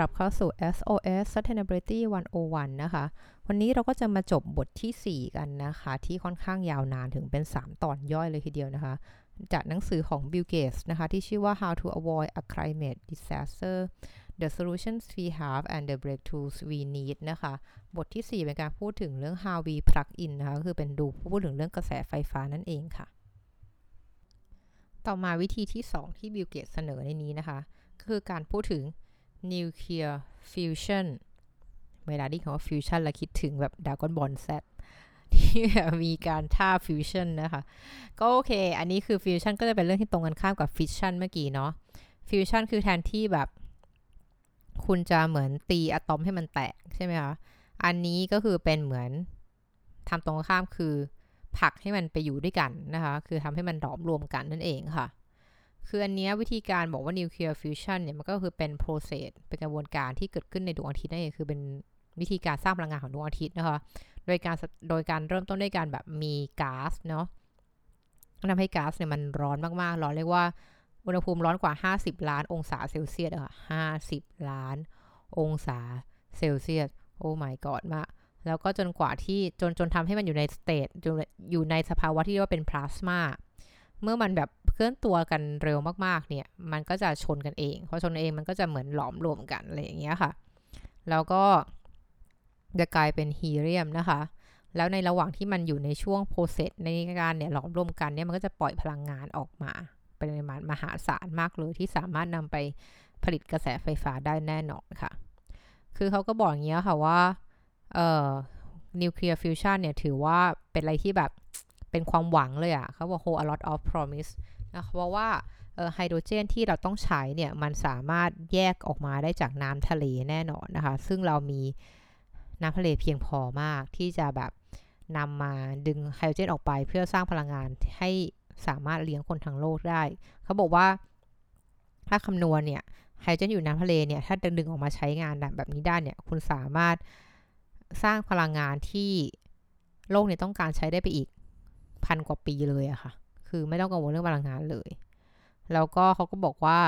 รับเข้าสู่ SOS Sustainability 101 นะคะ วันนี้เราก็จะมาจบบทที่ 4 กันนะคะ ที่ค่อนข้างยาวนานถึงเป็น 3 ตอนย่อยเลยทีเดียวนะคะ จากหนังสือของ Bill Gates นะคะ ที่ชื่อว่า How to Avoid a Climate Disaster The Solutions We Have and the Breakthroughs We Need นะคะ บทที่ 4 เป็นการพูดถึงเรื่อง how we plug in นะคะ คือเป็นดูพูดถึงเรื่องกระแสไฟฟ้านั่นเองค่ะ ต่อมาวิธีที่ 2 ที่บิลเกตเสนอในนี้นะคะ คือการพูดถึง nuclear fusion เวลาที่คำว่า fusion เราคิดถึงแบบดากอนบอลแซที่มีการท่า fusion นะคะ ก็โอเค อันนี้คือ fusion ก็จะเป็นเรื่องที่ตรงกันข้ามกับ fission เมื่อกี้เนาะ fusion คือแทนที่แบบ คุณจะเหมือนตีอะตอมให้มันแตกใช่ไหมคะอันนี้ก็คือเป็นเหมือนทำตรงข้ามคือผลักให้มันไปอยู่ด้วยกันนะคะ คือทำให้มันหลอมรวมกันนั่นเองค่ะ คืออันนี้วิธีการบอกว่านิวเคลียร์ฟิวชันเนี่ยมันก็คือเป็น process เป็นกระบวนการที่เกิดขึ้นในดวงอาทิตย์นั่นเองคือเป็นวิธีการสร้างพลังงานของดวงอาทิตย์นะคะ โดยการโดยการเริ่มต้นด้วยการแบบมีก๊าซเนาะทำให้ก๊าซเนี่ยมันร้อนมากๆ ร้อนเรียกว่าอุณหภูมิร้อนกว่า 50 ล้านองศาเซลเซียสอะค่ะ50 ล้านองศาเซลเซียส oh my god มากแล้วก็จนกว่าที่จนจนทำให้มันอยู่ใน state อยู่ในสภาวะที่เรียกว่าเป็นพลาสมา เมื่อมันแบบเคลื่อนตัวกันเร็วมากๆ เนี่ย มันก็จะชนกันเองพอชนเองมันก็จะเหมือนหลอมรวมกันอะไรอย่างเงี้ยค่ะ แล้วก็จะกลายเป็นฮีเลียมนะคะ แล้วในระหว่างที่มันอยู่ในช่วง process ในการเนี่ยหลอมรวมกันเนี่ยมันก็จะปล่อยพลังงานออกมาปริมาณมหาศาลมากเลยที่สามารถนำไปผลิตกระแสไฟฟ้าได้แน่นอนค่ะ คือเขาก็บอกอย่างเงี้ยค่ะว่า เอ่อนิวเคลียร์ฟิวชันเนี่ยถือว่าเป็นอะไรที่แบบ เป็นความหวังเลยอะค่ะเขาบอก hold a lot of promise นะเพราะว่าไฮโดรเจนที่เราต้องใช้เนี่ย มันสามารถแยกออกมาได้จากน้ำทะเลแน่นอนนะคะ ซึ่งเรามีน้ำทะเลเพียงพอมากที่จะแบบนำมาดึงไฮโดรเจนออกไปเพื่อสร้างพลังงานให้สามารถเลี้ยงคนทั้งโลกได้ เขาบอกว่าถ้าคำนวณเนี่ยไฮโดรเจนอยู่น้ำทะเลเนี่ย ถ้าดึงออกมาใช้งานแบบนี้ได้เนี่ย คุณสามารถสร้างพลังงานที่โลกเนี่ยต้องการใช้ได้ไปอีก พันกว่าปีเลยอะค่ะ คือไม่ต้องกังวลเรื่องพลังงานเลย แล้วก็เขาก็บอกว่า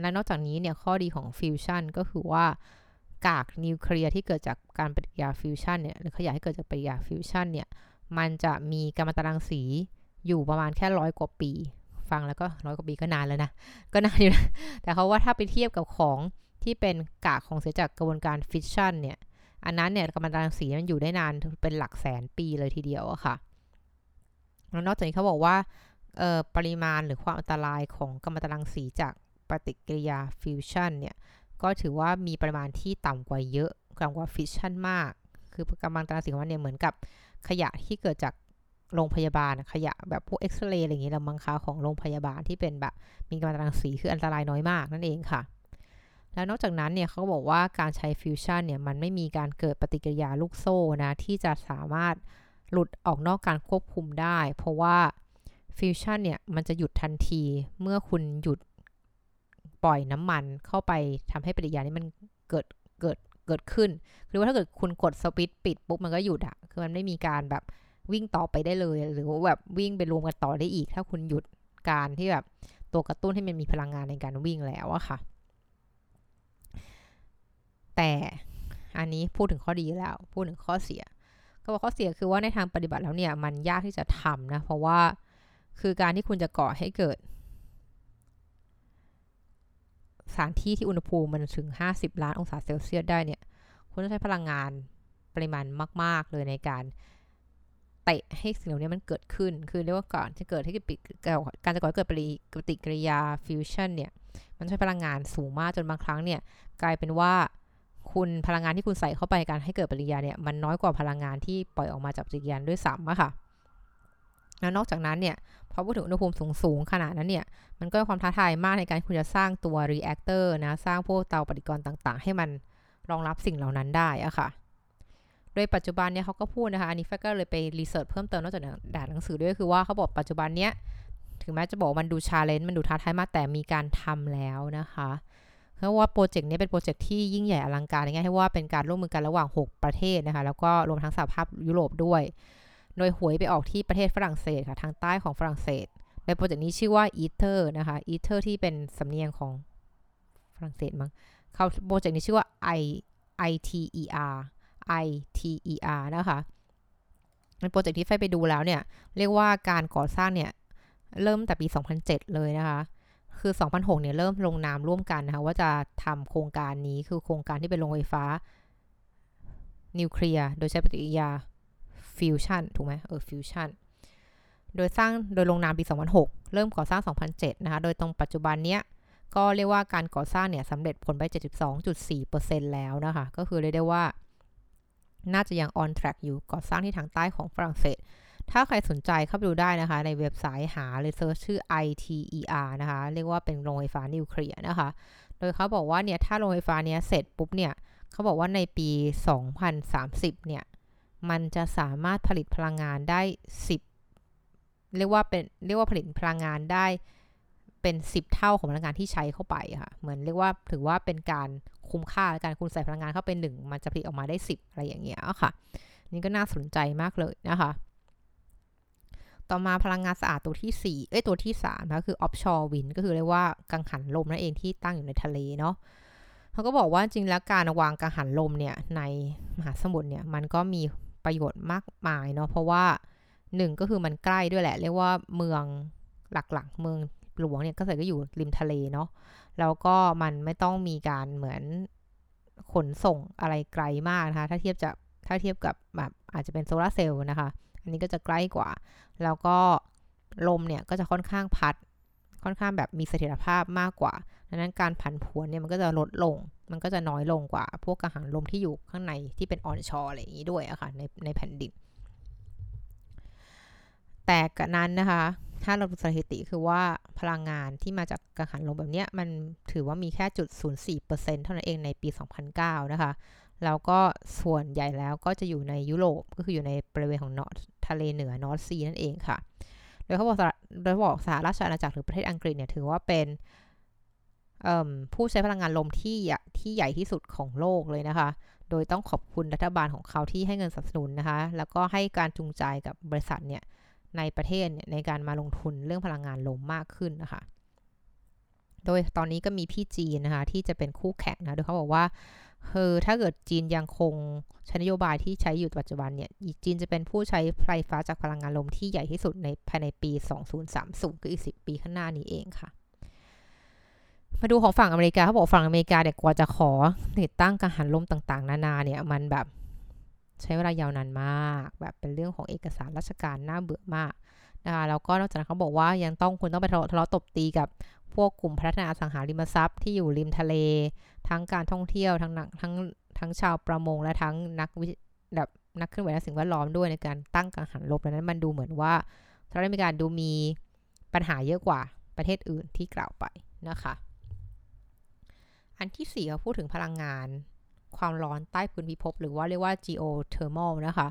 และนอกจากนี้เนี่ยข้อดีของฟิวชั่นก็คือว่ากากนิวเคลียร์ที่เกิดจากการปฏิกิริยาฟิวชันเนี่ยหรือขยะที่เกิดจากปฏิกิริยาฟิวชันเนี่ยมันจะมีกัมมันตรังสีอยู่ประมาณแค่ร้อยกว่าปี ฟังแล้วก็ร้อยกว่าปีก็นานแล้วนะ ก็นานอยู่นะ แต่เขาว่าถ้าไปเทียบกับของที่เป็นกากของเสียจากกระบวนการฟิชชันเนี่ย อันนั้นเนี่ยกัมมันตรังสีมันอยู่ได้นานเป็นหลักแสนปีเลยทีเดียวอะค่ะ แล้วนอกจากนี้เขาบอกว่าปริมาณหรือความอันตรายของกัมมันตรังสีจากปฏิกิริยาฟิวชันเนี่ย ก็ถือว่ามีปริมาณที่ต่ำกว่าเยอะต่ำกว่าฟิชชันมาก คือกัมมันตรังสีของมันเนี่ยเหมือนกับขยะที่เกิดจากโรงพยาบาลขยะแบบพวกเอ็กซเรย์อะไรอย่างเงี้ยละมั้งคะของโรงพยาบาลที่เป็นแบบมีกำลังรังสีคืออันตรายน้อยมากนั่นเองค่ะ แล้วนอกจากนั้นเนี่ยเขาบอกว่าการใช้ฟิวชันเนี่ยมันไม่มีการเกิดปฏิกิริยาลูกโซ่นะที่จะสามารถ หลุดออกนอกการควบคุมได้ เพราะว่าฟิวชั่นเนี่ยมันจะหยุดทันทีเมื่อคุณหยุดปล่อยน้ำมันเข้าไปทำให้ปฏิกิริยานี้มันเกิดเกิดเกิดขึ้น คือว่าถ้าเกิดคุณกดสวิตปิดปุ๊บมันก็หยุดอะคือมันไม่มีการแบบวิ่งต่อไปได้เลย หรือว่าแบบวิ่งไปรวมกันต่อได้อีก ถ้าคุณหยุดการที่แบบตัวกระตุ้นให้มันมีพลังงานในการวิ่งแล้วอะค่ะ แต่อันนี้พูดถึงข้อดีแล้ว พูดถึงข้อเสีย ก็บอกข้อเสียคือว่าในทางปฏิบัติแล้วเนี่ยมันยากที่จะทำนะเพราะว่าคือการที่คุณจะก่อให้เกิด สถานที่ที่อุณหภูมิมันถึง 50 ล้านองศาเซลเซียสได้เนี่ยคุณต้องใช้พลังงานปริมาณมาก ๆ เลยในการเตะให้สิ่งเหล่านี้มันเกิดขึ้น คือเรียกว่าก่อนจะเกิดให้การจะก่อเกิดปฏิกิริยาฟิวชั่นเนี่ย มันใช้พลังงานสูงมากจนบางครั้งเนี่ย กลายเป็นว่า คุณพลังงานที่คุณใส่เข้าไปการให้เกิดปฏิกิริยาเนี่ยมันน้อยกว่าพลังงานที่ปล่อยออกมาจากปฏิกิริยาด้วยซ้ำอะค่ะแล้วนอกจากนั้นเนี่ยพอพูดถึงอุณหภูมิสูงๆขนาดนั้นเนี่ย มันก็มีความท้าทายมากในการคุณจะสร้างตัว reactor นะสร้างพวกเตาปฏิกรณ์ต่างๆ ให้มันรองรับสิ่งเหล่านั้นได้อะค่ะ โดยปัจจุบันเนี่ยเขาก็พูดนะคะ อันนี้แฟก็เลยไป research เพิ่มเติมนอกจากอ่านหนังสือด้วยคือว่าเขาบอกปัจจุบันเนี้ยถึงแม้จะบอกมันดู challenge มันดูท้าทายมากแต่มีการทำแล้วนะคะ เพราะว่าโปรเจกต์นี้เป็นโปรเจกต์ที่ยิ่งใหญ่อลังการง่ายๆว่าเป็นการร่วมมือกันระหว่าง 6 ประเทศนะคะ แล้วก็รวมทั้งสหภาพยุโรปด้วย โดยหวยไปออกที่ประเทศฝรั่งเศสค่ะ ทางใต้ของฝรั่งเศสโดยโปรเจกต์นี้ชื่อว่า ITER นะคะ ITER ที่เป็นสำเนียงของฝรั่งเศสมั้งเขาโปรเจกต์นี้ชื่อว่า I ITER ITER นะคะเป็นโปรเจกต์ที่ไฟไปดูแล้วเนี่ย เรียกว่าการก่อสร้างเนี่ย เริ่มแต่ปี 2007 เลยนะคะ คือ 2006 เนี่ยเริ่มลงนามร่วมกันนะคะว่าจะทำโครงการนี้คือโครงการที่เป็นโรงไฟฟ้า นิวเคลียร์ โดยใช้ปฏิกิริยาฟิวชันถูกไหมเออฟิวชันโดยสร้างโดยลงนามปี 2006 เริ่มก่อสร้าง 2007 นะคะ โดยตรงปัจจุบันเนี้ยก็เรียกว่าการก่อสร้างเนี่ยสำเร็จผลไป 72.4%แล้วนะคะ ก็คือเรียกได้ว่า น่าจะยัง on track อยู่ก่อสร้างที่ทางใต้ของฝรั่งเศส ถ้าใครสนใจเข้าไปดูได้นะคะ ในเว็บไซต์หาเลย search ชื่อ ITER นะคะ เรียกว่าเป็นโรงไฟฟ้านิวเคลียร์นะคะ โดยเขาบอกว่าเนี่ยถ้าโรงไฟฟ้านี้เสร็จปุ๊บเนี่ยเขาบอกว่าในปี 2030 เนี่ย มันจะสามารถผลิตพลังงานได้ 10 เรียกว่าเป็นเรียกว่าผลิตพลังงานได้เป็น 10 เท่าของพลังงานที่ใช้เข้าไปค่ะ เหมือนเรียกว่าถือว่าเป็นการคุ้มค่าการคุณใส่พลังงานเข้าไปหนึ่งมันจะผลิตออกมาได้ 10 อะไรอย่างเงี้ยค่ะ นี่ก็น่าสนใจมากเลยนะคะ ต่อมาพลังงานสะอาดตัวที่ 4 เอ้ยตัวที่3นะคะคือ offshore wind ก็คือเรียกว่ากังหันลมนั่นเองที่ตั้งอยู่ในทะเลเนาะเขาก็บอกว่าจริงแล้วการวางกังหันลมเนี่ยในมหาสมุทรเนี่ยมันก็มีประโยชน์มากมายเนาะเพราะว่าหนึ่งก็คือมันใกล้ด้วยแหละ เรียกว่าเมืองหลักๆ เมืองหลวงเนี่ยก็ใส่ก็อยู่ริมทะเลเนาะแล้วก็มันไม่ต้องมีการเหมือนขนส่งอะไรไกลมากนะคะถ้าเทียบจะถ้าเทียบกับแบบอาจจะเป็นโซลาเซลล์นะคะ อันนี้ก็จะใกล้กว่า แล้วก็ลมเนี่ยก็จะค่อนข้างพัด ค่อนข้างแบบมีเสถียรภาพมากกว่าดังนั้นการผันผวนเนี่ยมันก็จะลดลง มันก็จะน้อยลงกว่า พวกกังหันลมที่อยู่ข้างในที่เป็นออนชออะไรอย่างนี้ด้วยอะค่ะในในแผ่นดิน แต่กนั้นนะคะ ถ้าเราดูสถิติคือว่าพลังงานที่มาจากกังหันลมแบบนี้มันถือว่ามีแค่จุด 0.4%เท่านั้นเองในปี 2009 นะคะ แล้วก็ส่วนใหญ่แล้วก็จะอยู่ในยุโรปก็คืออยู่ในบริเวณของนอร์ ทะเลเหนือนอร์ทซีนั่นเองค่ะ โดยเขาบอกโดยบอกสหราชอาณาจักรหรือประเทศอังกฤษเนี่ยถือว่าเป็นผู้ใช้พลังงานลมที่ที่ใหญ่ที่สุดของโลกเลยนะคะ โดยต้องขอบคุณรัฐบาลของเขาที่ให้เงินสนับสนุนนะคะ แล้วก็ให้การจูงใจกับบริษัทเนี่ยในประเทศในการมาลงทุนเรื่องพลังงานลมมากขึ้นนะคะ โดยตอนนี้ก็มีพี่จีนนะคะที่จะเป็นคู่แข่งนะ โดยเขาบอกว่า คือถ้าเกิดจีนยังคงใช้นโยบายที่ใช้อยู่ปัจจุบันเนี่ย จีนจะเป็นผู้ใช้ไฟฟ้าจากพลังงานลมที่ใหญ่ที่สุดในภายในปี 2030 คืออีก 10 ปีข้างหน้านี้เองค่ะ มาดูของฝั่งอเมริกาเขาบอกฝั่งอเมริกาเด็กกว่าจะขอติดตั้งกังหันลมต่างๆ นานาเนี่ยมันแบบใช้เวลายาวนานมาก แบบเป็นเรื่องของเอกสารราชการน่าเบื่อมากนะคะแล้วก็นอกจากนั้นเขาบอกว่ายังต้องคุณต้องไปทะเลาะตบตีกับ พวกกลุ่มพัฒนาอสังหาริมทรัพย์ที่อยู่ริมทะเล ทั้งการท่องเที่ยวทั้งทั้งทั้งชาวประมงและทั้งนักวิแบบนักเคลื่อนไหวด้านสิ่งแวดล้อมด้วยในการตั้งกังหันลบดังนั้นมันดูเหมือนว่าสหรัฐอเมริกาดูมีปัญหาเยอะกว่าประเทศอื่นที่กล่าวไปนะคะ อันที่สี่เขาพูดถึงพลังงาน ความร้อนใต้พื้นพิภพหรือว่าเรียกว่า geothermal นะคะ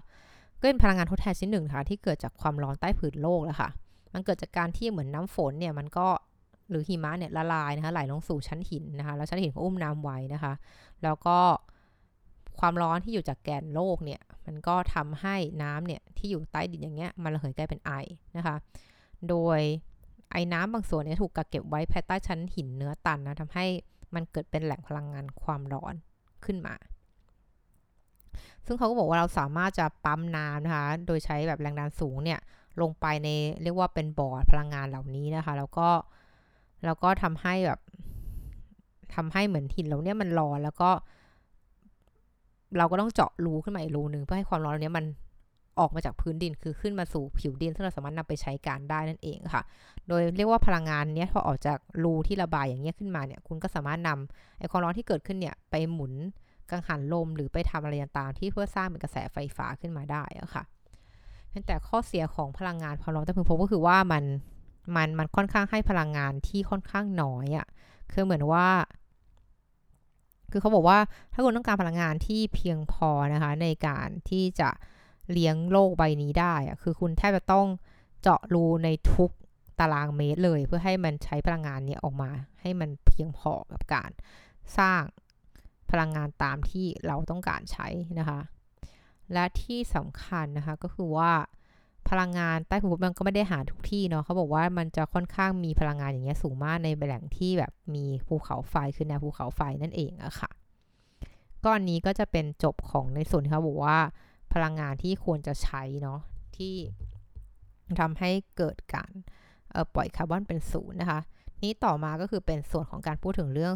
ก็เป็นพลังงานทดแทนชิ้นหนึ่งค่ะที่เกิดจากความร้อนใต้ผืนโลกแล้วค่ะ มันเกิดจากการที่เหมือนน้ำฝนเนี่ยมันก็ หรือหิมะเนี่ยละลายนะคะไหลลงสู่ชั้นหินนะคะแล้วชั้นหินก็อุ้มน้ำไว้นะคะ แล้วก็ความร้อนที่อยู่จากแกนโลกเนี่ยมันก็ทำให้น้ำเนี่ยที่อยู่ใต้ดินอย่างเงี้ยมันระเหยกลายเป็นไอนะคะ โดยไอ้น้ำบางส่วนเนี่ยถูกกักเก็บไว้ภายใต้ชั้นหินเนื้อตันนะทำให้มันเกิดเป็นแหล่งพลังงานความร้อนขึ้นมา ซึ่งเขาก็บอกว่าเราสามารถจะปั๊มน้ำนะคะ โดยใช้แบบแรงดันสูงเนี่ยลงไปในเรียกว่าเป็นบอร์ดพลังงานเหล่านี้นะคะ แล้วก็ แล้วก็ทำให้แบบทำให้เหมือนหินเราเนี่ยมันร้อนแล้วก็ เราก็ต้องเจาะรูขึ้นมาอีกรูหนึ่งเพื่อให้ความร้อนเนี้ยมันออกมาจากพื้นดินคือขึ้นมาสู่ผิวดินซึ่งเราสามารถนำไปใช้การได้นั่นเองค่ะ โดยเรียกว่าพลังงานเนี้ยพอออกจากรูที่ระบายอย่างเงี้ยขึ้นมาเนี่ย คุณก็สามารถนำไอความร้อนที่เกิดขึ้นเนี่ยไปหมุนกังหันลมหรือไปทำอะไรต่างๆที่เพื่อสร้างเป็นกระแสไฟฟ้าขึ้นมาได้อะค่ะแต่ข้อเสียของพลังงานความร้อนแต่พึงพบก็คือว่ามัน มันมันค่อนข้างให้พลังงานที่ค่อนข้างน้อยอะ่ะคือเหมือนว่า คือเขาบอกว่าถ้าคุณต้องการพลังงานที่เพียงพอนะคะ ในการที่จะเลี้ยงโลกใบนี้ได้อะคือคุณแทบจะต้องเจาะรูในทุกตารางเมตรเลย เพื่อให้มันใช้พลังงานนี้ออกมา ให้มันเพียงพอกับการสร้างพลังงานตามที่เราต้องการใช้นะคะ และที่สำคัญนะคะก็คือว่า พลังงานใต้ภูมิมันก็ไม่ได้หาทุกที่เนาะเขาบอกว่ามันจะค่อนข้างมีพลังงานอย่างเงี้ยสูงมากในแหล่งที่แบบมีภูเขาไฟคือแนวภูเขาไฟนั่นเองอะค่ะก้อนนี้ก็จะเป็นจบของในส่วนที่เขาบอกว่า พลังงานที่ควรจะใช้เนาะที่ทำให้เกิดการปล่อยคาร์บอนเป็นศูนย์นะคะ นี้ต่อมาก็คือเป็นส่วนของการพูดถึงเรื่อง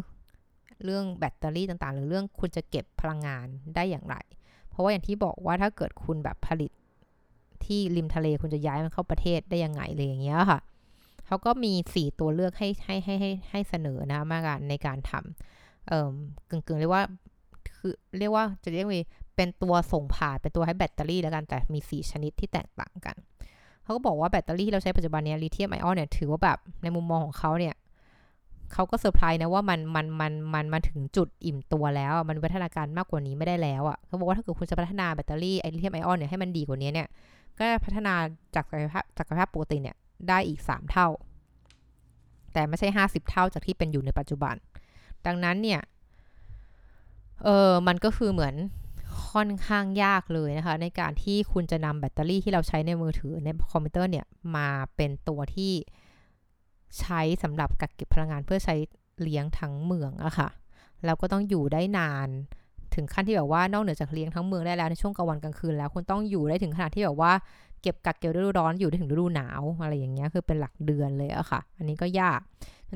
เรื่องแบตเตอรี่ต่างๆ หรือเรื่องคุณจะเก็บพลังงานได้อย่างไร เพราะว่าอย่างที่บอกว่าถ้าเกิดคุณแบบผลิต ที่ริมทะเลคุณจะย้ายมันเข้าประเทศได้ยังไงเลยอย่างเงี้ยค่ะเขาก็มี 4 ตัวเลือกให้ให้ให้ให้ให้เสนอนะมาการในการทำเอ่อกึ่งๆเรียกว่าคือเรียกว่าจะเรียกว่าเป็นตัวส่งผ่านเป็นตัวให้แบตเตอรี่แล้วกันแต่มี 4 ชนิดที่แตกต่างกันเขาก็บอกว่าแบตเตอรี่ที่เราใช้ปัจจุบันนี้ลิเธียมไอออนเนี่ยถือว่าแบบในมุมมองของเขาเนี่ย เขาก็เซอร์ไพรส์นะว่ามันมันมันมันมาถึงจุดอิ่มตัวแล้ว มันพัฒนาการมากกว่านี้ไม่ได้แล้วอะเขาบอกว่าถ้าเกิดคุณจะพัฒนาแบตเตอรี่ไอลิเธียมไอออนเนี่ยให้มันดีกว่านี้เนี่ย ก็พัฒนาจากศักยภาพศักยภาพปกติเนี่ยได้อีก 3 เท่า แต่ไม่ใช่ 50 เท่าจากที่เป็นอยู่ในปัจจุบัน ดังนั้นเนี่ยเออมันก็คือเหมือนค่อนข้างยากเลยนะคะ ในการที่คุณจะนำแบตเตอรี่ที่เราใช้ในมือถือในคอมพิวเตอร์เนี่ยมาเป็นตัวที่ ใช้สำหรับกักเก็บพลังงานเพื่อใช้เลี้ยงทั้งเมืองอะค่ะแล้วก็ต้องอยู่ได้นานถึงขั้นที่แบบว่านอกเหนือจากเลี้ยงทั้งเมืองได้แล้วในช่วงกลางวันกลางคืนแล้วคุณต้องอยู่ได้ถึงขนาดที่แบบว่าเก็บกักเก็บฤดูร้อนอยู่ได้ถึงฤดูหนาวอะไรอย่างเงี้ยคือเป็นหลักเดือนเลยอะค่ะ อันนี้ก็ยาก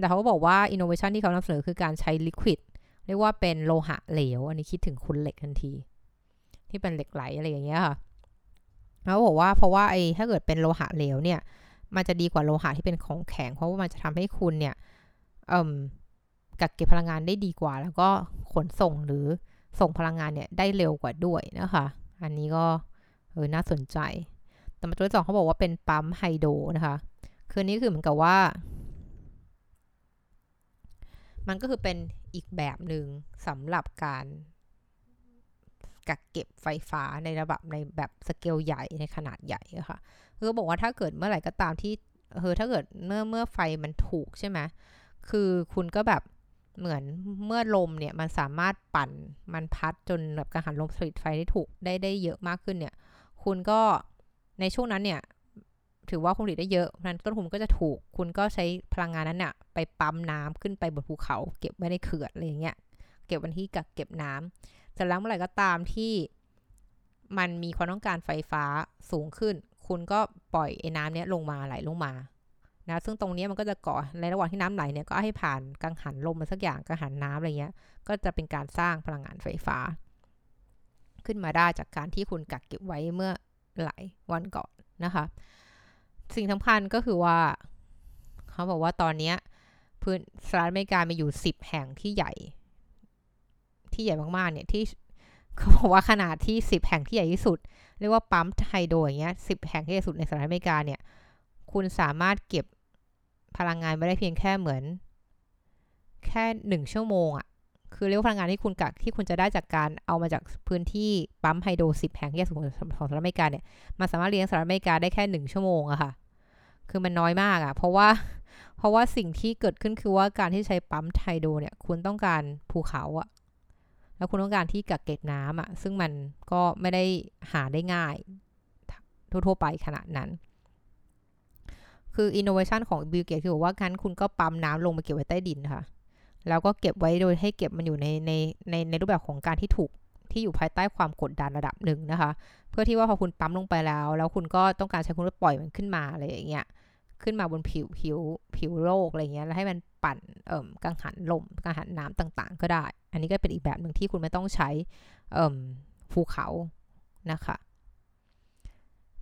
แต่เขาก็บอกว่าอินโนเวชันที่เขานำเสนอคือการใช้ลิควิดเรียกว่าเป็นโลหะเหลว อันนี้คิดถึงคุณเหล็กทันที ที่เป็นเหล็กไหลอะไรอย่างเงี้ยค่ะเขาบอกว่าเพราะว่าไอ้ถ้าเกิดเป็นโลหะเหลวเนี่ย มันจะดีกว่าโลหะที่เป็นของแข็ง เพราะว่ามันจะทำให้คุณเนี่ยกักเก็บพลังงานได้ดีกว่า แล้วก็ขนส่งหรือส่งพลังงานเนี่ยได้เร็วกว่าด้วยนะคะ อันนี้ก็เออน่าสนใจ แต่มาตัวที่สองเขาบอกว่าเป็นปั๊มไฮโดรนะคะ คือนี้คือเหมือนกับว่า มันก็คือเป็นอีกแบบหนึ่งสำหรับการกักเก็บไฟฟ้าในระดับในแบบสเกลใหญ่ในขนาดใหญ่ค่ะ คือบอกว่าถ้าเกิดเมื่อไหร่ก็ตามที่เออถ้าเกิดเมื่อเมื่อไฟมันถูกใช่ไหมคือคุณก็แบบเหมือนเมื่อลมเนี่ยมันสามารถปั่นมันพัดจนแบบกังหันลมผลิตไฟได้ถูกได้ได้เยอะมากขึ้นเนี่ย คุณก็ในช่วงนั้นเนี่ย ถือว่าคุณผลิตได้เยอะนั้นต้นทุนก็จะถูก คุณก็ใช้พลังงานนั้นเนี่ยไปปั๊มน้ำขึ้นไปบนภูเขา เก็บไว้ในเขื่อนอะไรอย่างเงี้ยเก็บวันที่กักเก็บน้ำเสร็จแล้วเมื่อไหร่ก็ตามที่มันมีความต้องการไฟฟ้าสูงขึ้น คุณก็ปล่อยไอ้น้ำเนี้ยลงมาไหลลงมานะซึ่งตรงนี้มันก็จะก่อในระหว่างที่น้ำไหลเนี่ยก็ให้ผ่านกังหันลมมาสักอย่างกังหันน้ำอะไรเงี้ย ก็จะเป็นการสร้างพลังงานไฟฟ้า ขึ้นมาได้จากการที่คุณกักเก็บไว้เมื่อหลายวันก่อนนะคะ สิ่งสำคัญก็คือว่า เขาบอกว่าตอนนี้พื้นสหรัฐอเมริกามีอยู่ 10 แห่งที่ใหญ่ ที่ใหญ่มากๆเนี่ยที่เขาบอกว่าขนาดที่ 10 แห่งที่ใหญ่ที่สุด เรียกว่าปั๊มไฮโดรอย่างเงี้ยสิบแห่งที่ใหญ่สุดในสหรัฐอเมริกาเนี่ย คุณสามารถเก็บพลังงานไม่ได้เพียงแค่เหมือน แค่หนึ่งชั่วโมงอะ่ะคือเรียกว่าพลังงานที่คุณกักที่คุณจะได้จากการเอามาจากพื้นที่ pump hydro สิบแห่งที่สุดของสหรัฐอเมริกาเนี่ยมันสามารถเลี้ยงสหรัฐอเมริกาได้แค่หนึ่งชั่วโมงอะค่ะ คือมันน้อยมากอะเพราะว่าเพราะว่าสิ่งที่เกิดขึ้นคือว่าการที่ใช้ pump hydro เนี่ย คุณต้องการภูเขาอะ แล้วคุณต้องการที่กักเก็บน้ำอะซึ่งมันก็ไม่ได้หาได้ง่ายทั่วๆไปขนาดนั้น คืออินโนเวชันของบิลเกตคือบอกว่างั้นคุณก็ปั๊มน้ำลงมาเก็บไว้ใต้ดินค่ะ แล้วก็เก็บไว้โดยให้เก็บมันอยู่ในในในในรูปแบบของการที่ถูกที่อยู่ภายใต้ความกดดันระดับหนึ่งนะคะ เพื่อที่ว่าพอคุณปั๊มลงไปแล้ว แล้วคุณก็ต้องการใช้คุณก็ปล่อยมันขึ้นมาอะไรอย่างเงี้ยขึ้นมาบนผิวผิวผิวโลกอะไรเงี้ยแล้วให้มันปั่นเอ่มกังหันลมกังหันน้ำต่างๆ ก็ได้ อันนี้ก็เป็นอีกแบบหนึ่งที่คุณไม่ต้องใช้ภูเขานะคะ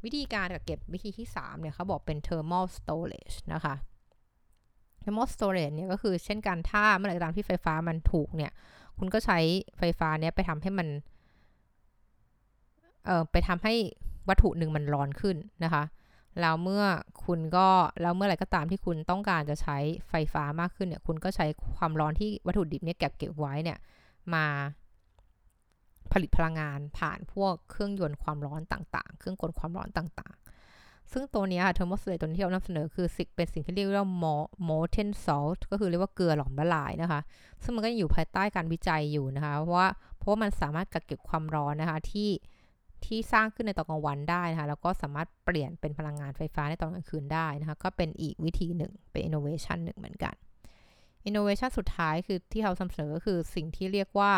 วิธีการกักเก็บวิธีที่ 3 เนี่ยเขาบอกเป็น thermal storage นะคะ thermal storage เนี่ยก็คือเช่นกันถ้าเมื่อไหร่ตามที่ไฟฟ้ามันถูกเนี่ย คุณก็ใช้ไฟฟ้าเนี้ยไปทำให้มันเอ่อไปทำให้วัตถุหนึ่งมันร้อนขึ้นนะคะ แล้วเมื่อคุณก็แล้วเมื่อไหร่ก็ตามที่คุณต้องการจะใช้ไฟฟ้ามากขึ้นเนี่ย คุณก็ใช้ความร้อนที่วัตถุดิบเนี่ยเก็บเก็บไว้เนี่ยมาผลิตพลังงานผ่านพวกเครื่องยนต์ความร้อนต่างๆ เครื่องกลความร้อนต่างๆ ซึ่งตัวนี้ค่ะเทอร์โมสเลตตัวที่เรานำเสนอคือสิ่งเป็นสิ่งที่เรียกว่า molten salt ก็คือเรียกว่าเกลือหลอมละลายนะคะ ซึ่งมันก็อยู่ภายใต้การวิจัยอยู่นะคะ เพราะว่าเพราะว่ามันสามารถกักเก็บความร้อนนะคะที่ ที่สร้างขึ้นในตอนกลางวันได้นะคะแล้วก็สามารถเปลี่ยนเป็นพลังงานไฟฟ้าในตอนกลางคืนได้นะคะก็เป็นอีกวิธีหนึ่งเป็น innovation หนึ่งเหมือนกัน innovation สุดท้ายคือที่เขานำเสนอก็คือสิ่งที่เรียกว่า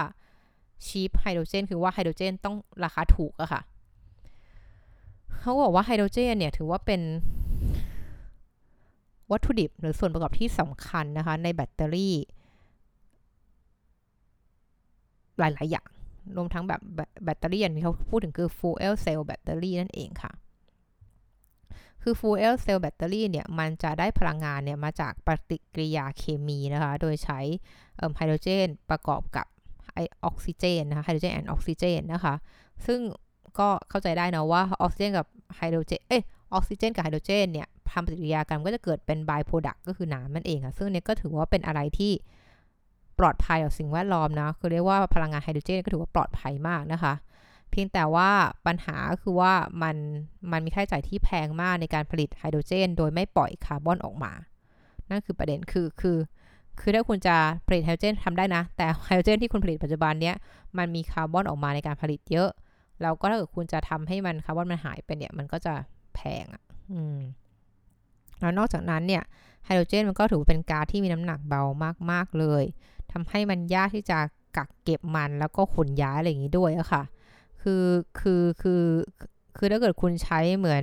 cheap hydrogen คือว่าไฮโดรเจนต้องราคาถูกอะค่ะเขาบอกว่าไฮโดรเจนเนี่ยถือว่าเป็นวัตถุดิบหรือส่วนประกอบที่สำคัญนะคะในแบตเตอรี่ หลาย ๆ อย่าง รวมทั้งแบบแบตเตอรี่อย่างที่เขาพูดถึงคือ fuel cell แบตเตอรี่นั่นเองค่ะ คือ fuel cell แบตเตอรี่เนี่ยมันจะได้พลังงานเนี่ยมาจากปฏิกิริยาเคมีนะคะ โดยใช้ไฮโดรเจนประกอบกับไอออกซิเจนนะคะ hydrogen and oxygen นะคะ ซึ่งก็เข้าใจได้นะว่าออกซิเจนกับไฮโดรเจนเอ้ออกซิเจนกับไฮโดรเจนเนี่ยทำปฏิกิริยากันก็จะเกิดเป็น by-product ก็คือน้ำนั่นเองค่ะซึ่งเนี่ยก็ถือว่าเป็นอะไรที่ ปลอดภัยต่อสิ่งแวดล้อมนะคือเรียกว่าพลังงานไฮโดรเจนก็ถือว่าปลอดภัยมากนะคะ เพียงแต่ว่าปัญหาคือว่ามันมันมีค่าใช้จ่ายที่แพงมากในการผลิตไฮโดรเจน โดยไม่ปล่อยคาร์บอนออกมา นั่นคือประเด็นคือคือคือถ้าคุณจะผลิตไฮโดรเจนทำได้นะ แต่ไฮโดรเจนที่คุณผลิตปัจจุบันเนี้ยมันมีคาร์บอนออกมาในการผลิตเยอะ แล้วก็ถ้าเกิดคุณจะทำให้มันคาร์บอนมันหายไปเนี่ย มันก็จะแพงอะ อืม แล้วนอกจากนั้นเนี่ยไฮโดรเจนมันก็ถือเป็นก๊าซที่มีน้ำหนักเบามากๆเลย ทำให้มันยากที่จะกักเก็บมันแล้วก็ขนย้ายอะไรอย่างนี้ด้วยอะค่ะ คือคือคือคือถ้าเกิดคุณใช้เหมือน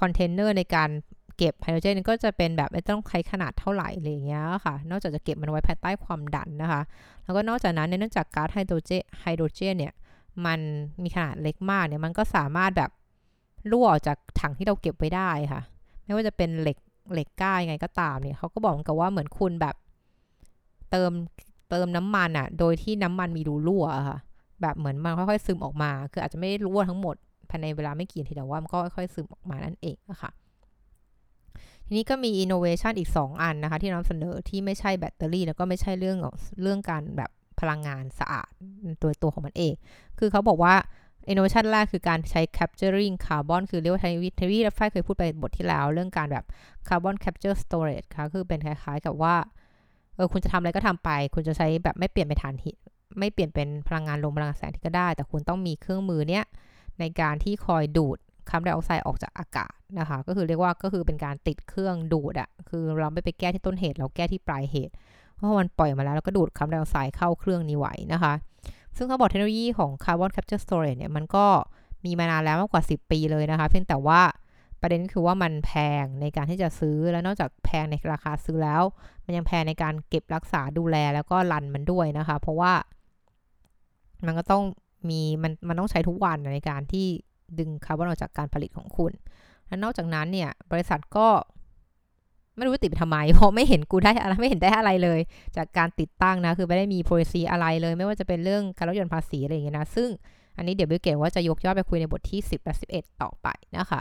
คอนเทนเนอร์ในการเก็บไฮโดรเจนก็จะเป็นแบบไม่ต้องใช้ขนาดเท่าไหร่อะไรอย่างเงี้ยค่ะ นอกจากจะเก็บมันไว้ภายใต้ความดันนะคะ แล้วก็นอกจากนั้นเนื่องจากก๊าซไฮโดรเจนไฮโดรเจนเนี่ยมันมีขนาดเล็กมากเนี่ยมันก็สามารถแบบรั่วออกจากถังที่เราเก็บไว้ได้ค่ะ ไม่ว่าจะเป็นเหล็กเหล็กกล้ายังไงก็ตามเนี่ยเขาก็บอกกันว่าเหมือนคุณแบบเติม เติมน้ำมันอะค่ะ โดยที่น้ำมันมีรูรั่วค่ะ แบบเหมือนมันค่อยๆซึมออกมา คืออาจจะไม่ได้รั่วทั้งหมดภายในเวลาไม่กี่นาทีแต่ว่ามันก็ค่อยๆซึมออกมานั่นเองนะคะทีนี้ก็มีอินโนเวชันอีก 2 อันนะคะ ที่นำเสนอที่ไม่ใช่แบตเตอรี่ แล้วก็ไม่ใช่เรื่องเรื่องการแบบพลังงานสะอาดตัวตัวของมันเอง คือเขาบอกว่า innovation แรกคือการใช้ capturing carbon คือเรียกว่าทวีทวีและไฟเคยพูดไปบทที่แล้ว เรื่องการแบบ carbon capture storage ค่ะ คือเป็นคล้ายๆกับว่า เออคุณจะทำอะไรก็ทำไป คุณจะใช้แบบไม่เปลี่ยนเป็นถ่านหินไม่เปลี่ยนเป็นพลังงานลมพลังงานแสงที่ก็ได้ แต่คุณต้องมีเครื่องมือเนี้ยในการที่คอยดูดคาร์บอนไดออกไซด์ออกจากอากาศนะคะ ก็คือเรียกว่าก็คือเป็นการติดเครื่องดูดอะคือเราไม่ไปแก้ที่ต้นเหตุเราแก้ที่ปลายเหตุ เพราะมันปล่อยมาแล้วแล้วก็ดูดคาร์บอนไดออกไซด์เข้าเครื่องนี้ไหวนะคะ ซึ่งเขาบอกเทคโนโลยีของ Carbon Capture Storage เนี่ยมันก็มีมานานแล้วมากกว่า 10 ปีเลยนะคะ เพียงแต่ว่า ประเด็นคือว่ามันแพงในการที่จะซื้อแล้วนอกจากแพงในราคาซื้อแล้ว มันยังแพงในการเก็บรักษาดูแลแล้วก็รันมันด้วยนะคะ เพราะว่ามันก็ต้องมีมันมันต้องใช้ทุกวันในการที่ดึงคาร์บอนออกจากการผลิตของคุณ และนอกจากนั้นเนี่ยบริษัทก็ไม่รู้ติดไปทำไม เพราะไม่เห็นกูได้อะไรไม่เห็นได้อะไรเลย จากการติดตั้งนะ คือไม่ได้มี policy อะไรเลย ไม่ว่าจะเป็นเรื่องการลดหย่อนภาษีอะไรอย่างเงี้ยนะ ซึ่งอันนี้เดี๋ยวบิลเกตว่าจะยกย่อไปคุยในบทที่ 10 และ 11 ต่อไปนะคะ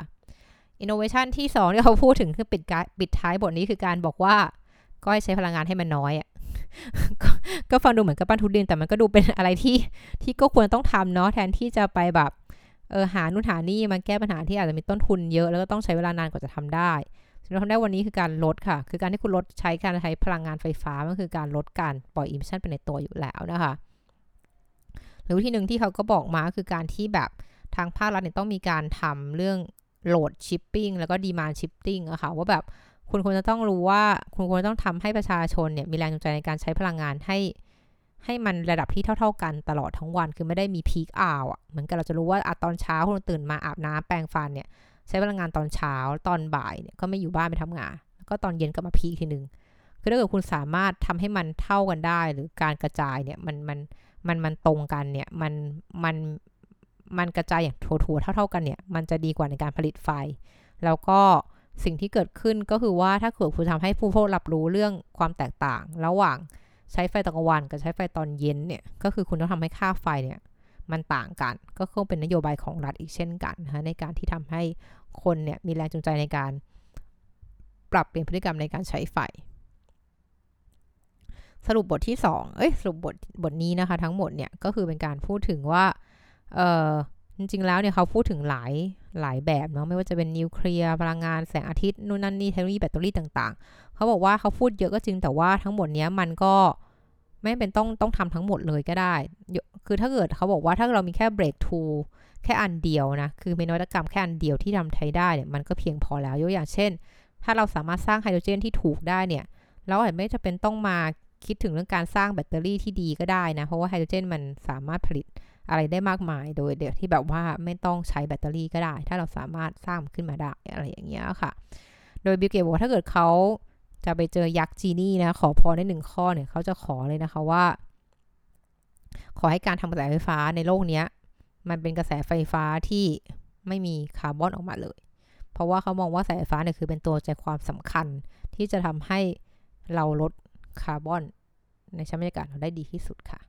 innovation ที่2ที่เขาพูดถึงคือปิดปิดท้ายบทนี้คือการบอกว่าก็ให้ใช้พลังงานให้มันน้อยอะก็ฟังดูเหมือนกับปั้นทุนดินแต่มันก็ดูเป็นอะไรที่ที่ก็ควรต้องทำเนาะแทนที่จะไปแบบเออหานู่นหานี่มาแก้ปัญหาที่อาจจะมีต้นทุนเยอะแล้วก็ต้องใช้เวลานานกว่าจะทำได้สิ่งที่ทำได้วันนี้คือการลดค่ะ คือการที่คุณลดใช้การใช้พลังงานไฟฟ้ามันคือการลดการปล่อย emission ไปในตัวอยู่แล้วนะคะหรือวิธีหนึ่งที่เขาก็บอกมาคือการที่แบบทางภาครัฐเนี่ยต้องมีการทำเรื่อง load shifting แล้วก็ demand shifting อะค่ะว่าแบบคุณควรจะต้องรู้ว่าคุณควรต้องทำให้ประชาชนเนี่ยมีแรงจูงใจในการใช้พลังงานให้ให้มันระดับที่เท่า ๆกันตลอดทั้งวันคือไม่ได้มี peak hour อะเหมือนกับเราจะรู้ว่าอตอนเช้าคุณตื่นมาอาบน้ำแปรงฟันเนี่ยใช้พลังงานตอนเช้าตอนบ่ายเนี่ยก็ไม่อยู่บ้านไปทำงาน แล้วก็ตอนเย็นก็มาพีคทีหนึ่งคือถ้าเกิดคุณสามารถทำให้มันเท่ากันได้ หรือการกระจายเนี่ยมันมันมันมันตรงกันเนี่ยมันมัน มันกระจายอย่างถั่วๆเท่า ๆกันเนี่ย มันจะดีกว่าในการผลิตไฟแล้วก็สิ่งที่เกิดขึ้นก็คือว่าถ้าเกิดคุณทำให้ผู้บริรับรู้เรื่องความแตกต่าง ระหว่างใช้ไฟตอนกลางวันกับใช้ไฟตอนเย็นเนี่ย ก็คือคุณต้องทำให้ค่าไฟเนี่ยมันต่างกัน ก็คงเป็นนโยบายของรัฐอีกเช่นกันนะในการที่ทำให้คนเนี่ยมีแรงจูงใจในการปรับเปลี่ยนพฤติกรรมในการใช้ไฟ สรุปบทที่ 2 เอ้ยสรุปบทบทนี้นะคะ ทั้งหมดเนี่ยก็คือเป็นการพูดถึงว่า เออจริงๆแล้วเนี่ยเขาพูดถึงหลายหลายแบบเนาะไม่ว่าจะเป็นนิวเคลียร์พลังงานแสงอาทิตย์นู่นนั่นนี่เทคโนโลยีแบตเตอรี่ต่างๆ เขาบอกว่าเขาพูดเยอะก็จริงแต่ว่าทั้งหมดนี้มันก็ไม่จำเป็นต้องต้องทำทั้งหมดเลยก็ได้ คือถ้าเกิดเขาบอกว่าถ้าเรามีแค่ breakthrough แค่อันเดียวนะ คือเป็นนวัตกรรมแค่อันเดียวที่ทำไทยได้เนี่ยมันก็เพียงพอแล้วยกอย่างเช่น ถ้าเราสามารถสร้างไฮโดรเจนที่ถูกได้เนี่ยเราอาจไม่จำเป็นต้องมาคิดถึงเรื่องการสร้างแบตเตอรี่ที่ดีก็ได้นะ เพราะว่าไฮโดรเจนมันสามารถผลิต อะไรได้มากมายโดยเดี๋ยวที่แบบว่าไม่ต้องใช้แบตเตอรี่ก็ได้ ถ้าเราสามารถสร้างขึ้นมาได้อะไรอย่างเงี้ยค่ะ โดยบิลเกตบอกว่าถ้าเกิดเขาจะไปเจอยักษ์จีนี่นะ ขอพรได้หนึ่งข้อเนี่ยเขาจะขอเลยนะคะว่า ขอให้การทำกระแสไฟฟ้าในโลกนี้มันเป็นกระแสไฟฟ้าที่ไม่มีคาร์บอนออกมาเลย เพราะว่าเขามองว่าสายไฟฟ้าเนี่ยคือเป็นตัวใจความสำคัญ ที่จะทำให้เราลดคาร์บอน ในชั้นบรรยากาศเราได้ดีที่สุดค่ะ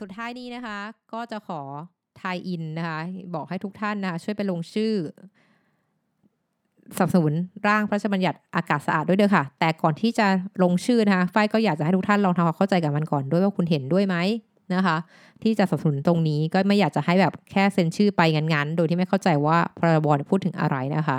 สุดท้ายนี้นะคะ ก็จะขอทายอินนะคะ บอกให้ทุกท่านนะคะช่วยไปลงชื่อสนับสนุนร่างพระราชบัญญัติอากาศสะอาดด้วยเด้อค่ะ แต่ก่อนที่จะลงชื่อนะคะฝ้ายก็อยากจะให้ทุกท่านลองทำความเข้าใจกับมันก่อนด้วยว่าคุณเห็นด้วยไหมนะคะ ที่จะสนับสนุนตรงนี้ก็ไม่อยากจะให้แบบแค่เซ็นชื่อไปงั้นๆโดยที่ไม่เข้าใจว่าพรบพูดถึงอะไรนะคะ